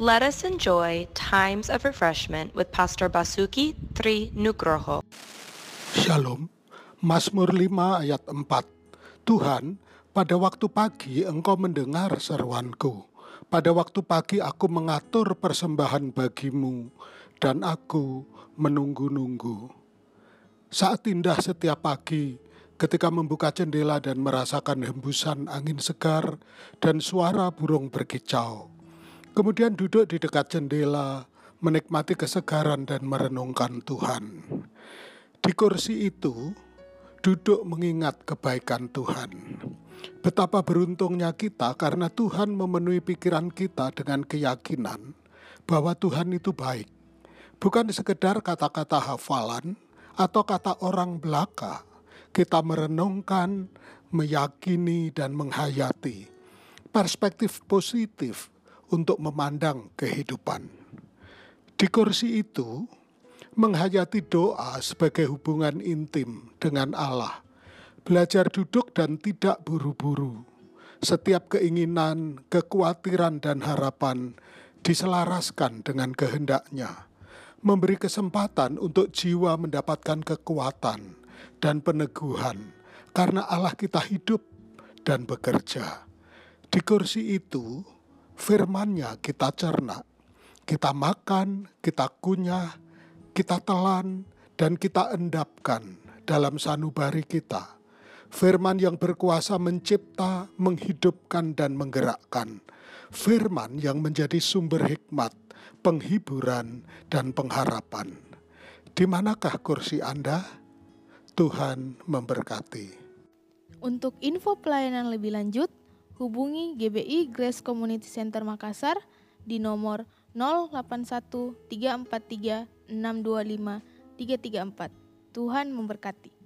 Let us enjoy times of refreshment with Pastor Basuki Tri Nugroho. Shalom. Mazmur 5 ayat 4. Tuhan, pada waktu pagi engkau mendengar seruanku. Pada waktu pagi aku mengatur persembahan bagimu dan aku menunggu-nunggu. Saat indah setiap pagi, ketika membuka jendela dan merasakan hembusan angin segar dan suara burung berkicau. Kemudian duduk di dekat jendela, menikmati kesegaran dan merenungkan Tuhan. Di kursi itu, duduk mengingat kebaikan Tuhan. Betapa beruntungnya kita karena Tuhan memenuhi pikiran kita dengan keyakinan bahwa Tuhan itu baik. Bukan sekedar kata-kata hafalan, atau kata orang belaka, kita merenungkan, meyakini, dan menghayati perspektif positif untuk memandang kehidupan. Di kursi itu, menghayati doa sebagai hubungan intim dengan Allah, belajar duduk dan tidak buru-buru. Setiap keinginan, kekhawatiran, dan harapan diselaraskan dengan kehendaknya memberi kesempatan untuk jiwa mendapatkan kekuatan dan peneguhan karena Allah kita hidup dan bekerja. Di kursi itu, firmannya kita cerna, kita makan, kita kunyah, kita telan, dan kita endapkan dalam sanubari kita. Firman yang berkuasa mencipta, menghidupkan, dan menggerakkan. Firman yang menjadi sumber hikmat penghiburan, dan pengharapan. Di manakah kursi Anda? Tuhan memberkati. Untuk info pelayanan lebih lanjut, hubungi GBI Grace Community Center Makassar di nomor 081 343 625 334. Tuhan memberkati.